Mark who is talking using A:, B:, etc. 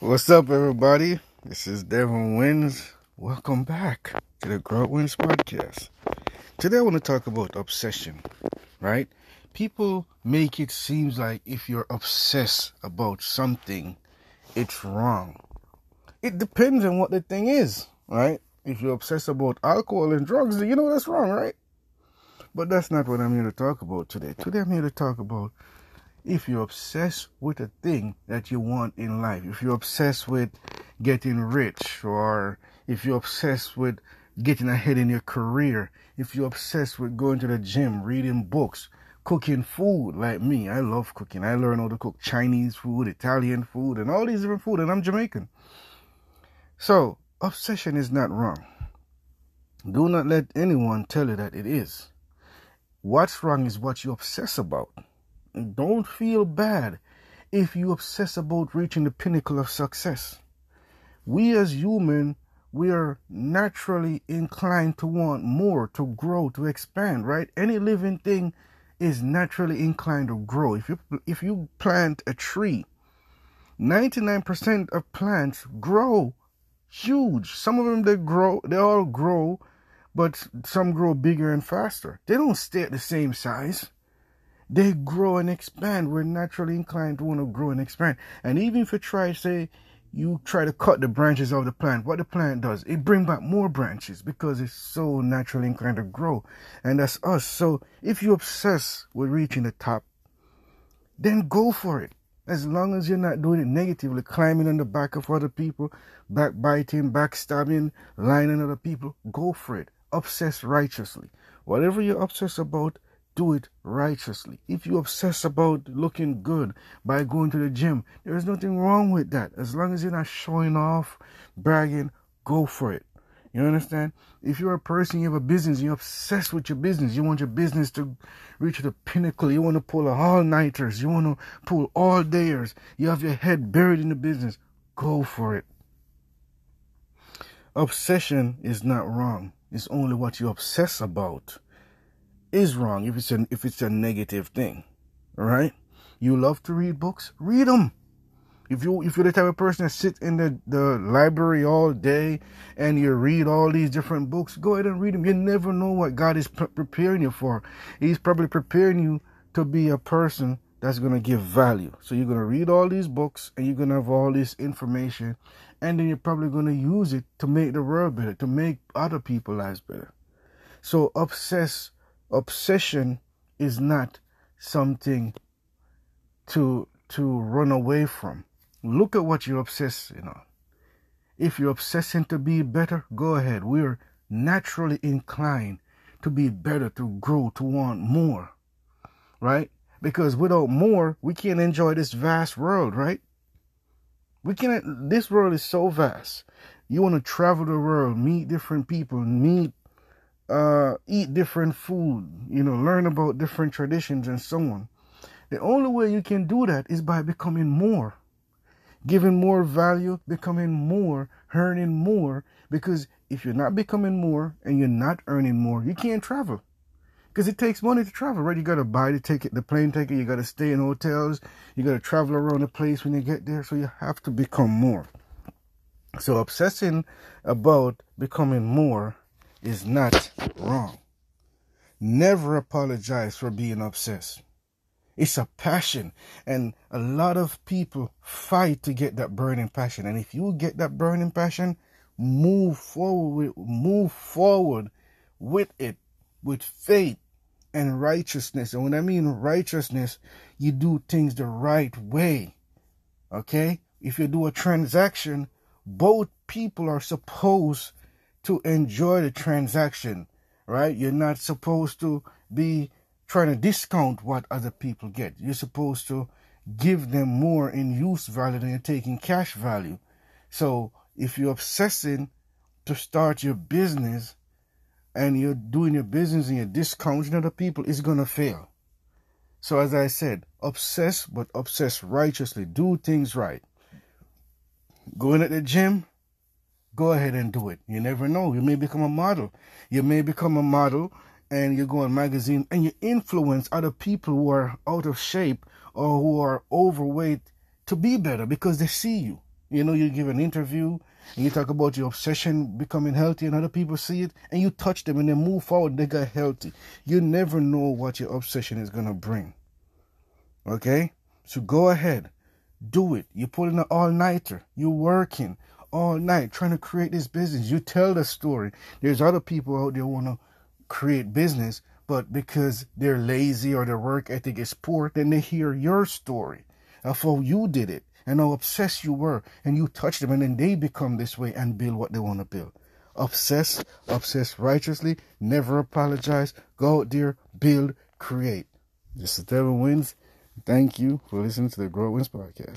A: What's up, everybody? This is Devin Wins. Welcome back to the Grow Wins podcast. Today, I want to talk about obsession, right? People make it seem like if you're obsessed about something, it's wrong. It depends on what the thing is, right? If you're obsessed about alcohol and drugs, you know that's wrong, right? But that's not what I'm here to talk about today. Today, I'm here to talk about if you're obsessed with a thing that you want in life, if you're obsessed with getting rich, or if you're obsessed with getting ahead in your career, if you're obsessed with going to the gym, reading books, cooking food like me, I love cooking. I learned how to cook Chinese food, Italian food, and all these different food, and I'm Jamaican. So, obsession is not wrong. Do not let anyone tell you that it is. What's wrong is what you obsess about. Don't feel bad if you obsess about reaching the pinnacle of success. We as human, we are naturally inclined to want more, to grow, to expand, right? Any living thing is naturally inclined to grow. If you if you plant a tree, 99% of plants grow huge. Some of them they grow, they all grow, but some grow bigger and faster. They don't stay at the same size they grow and expand. We're naturally inclined to want to grow and expand. And even if you try, say, you try to cut the branches of the plant, what the plant does, it bring back more branches because it's so naturally inclined to grow. And that's us. So if you obsess with reaching the top, then go for it. As long as you're not doing it negatively, climbing on the back of other people, backbiting, backstabbing, lying on other people, go for it. Obsess righteously. Whatever you're obsessed about, do it righteously. If you obsess about looking good by going to the gym, there is nothing wrong with that. As long as you're not showing off, bragging, go for it. You understand? If you're a person, you have a business, you're obsessed with your business, you want your business to reach the pinnacle, you want to pull all nighters, you want to pull all dayers, you have your head buried in the business, go for it. Obsession is not wrong, it's only what you obsess about is wrong if it's a, if it's a negative thing. Right? You love to read books? Read them. If you if you're the type of person that sits in the, the library all day and you read all these different books, go ahead and read them. You never know what God is pre- preparing you for. He's probably preparing you to be a person that's going to give value. So you're going to read all these books and you're going to have all this information and then you're probably going to use it to make the world better, to make other people's lives better. So obsess obsession is not something to to run away from. Look at what you're obsessing on. If you're obsessing to be better, go ahead. We're naturally inclined to be better, to grow, to want more. Right? Because without more, we can't enjoy this vast world, right? We can't this world is so vast. You want to travel the world, meet different people, meet uh, eat different food, you know, learn about different traditions and so on. The only way you can do that is by becoming more, giving more value, becoming more, earning more. Because if you're not becoming more and you're not earning more, you can't travel. Because it takes money to travel, right? You got to buy the ticket, the plane ticket, you got to stay in hotels, you got to travel around the place when you get there. So you have to become more. So obsessing about becoming more is not wrong. Never apologize for being obsessed. It's a passion, and a lot of people fight to get that burning passion. And if you get that burning passion, move forward, move forward with it, with faith and righteousness. And when I mean righteousness, you do things the right way. Okay? If you do a transaction, both people are supposed to enjoy the transaction, right? You're not supposed to be trying to discount what other people get. You're supposed to give them more in use value than you're taking cash value. So if you're obsessing to start your business and you're doing your business and you're discounting other people, it's going to fail. So as I said, obsess, but obsess righteously. Do things right. Going at the gym, go ahead and do it. You never know. You may become a model. You may become a model and you go on magazine and you influence other people who are out of shape or who are overweight to be better because they see you. You know, you give an interview and you talk about your obsession becoming healthy, and other people see it, and you touch them and they move forward, they get healthy. You never know what your obsession is going to bring. Okay? So go ahead, do it. You're pulling an all nighter, you're working all night trying to create this business. You tell the story. There's other people out there want to create business, but because they're lazy or their work ethic is poor, then they hear your story of how you did it and how obsessed you were, and you touch them, and then they become this way and build what they want to build. Obsess, obsess righteously, never apologize. Go out there, build, create. This is Devin Wins. Thank you for listening to the Grow Wins podcast.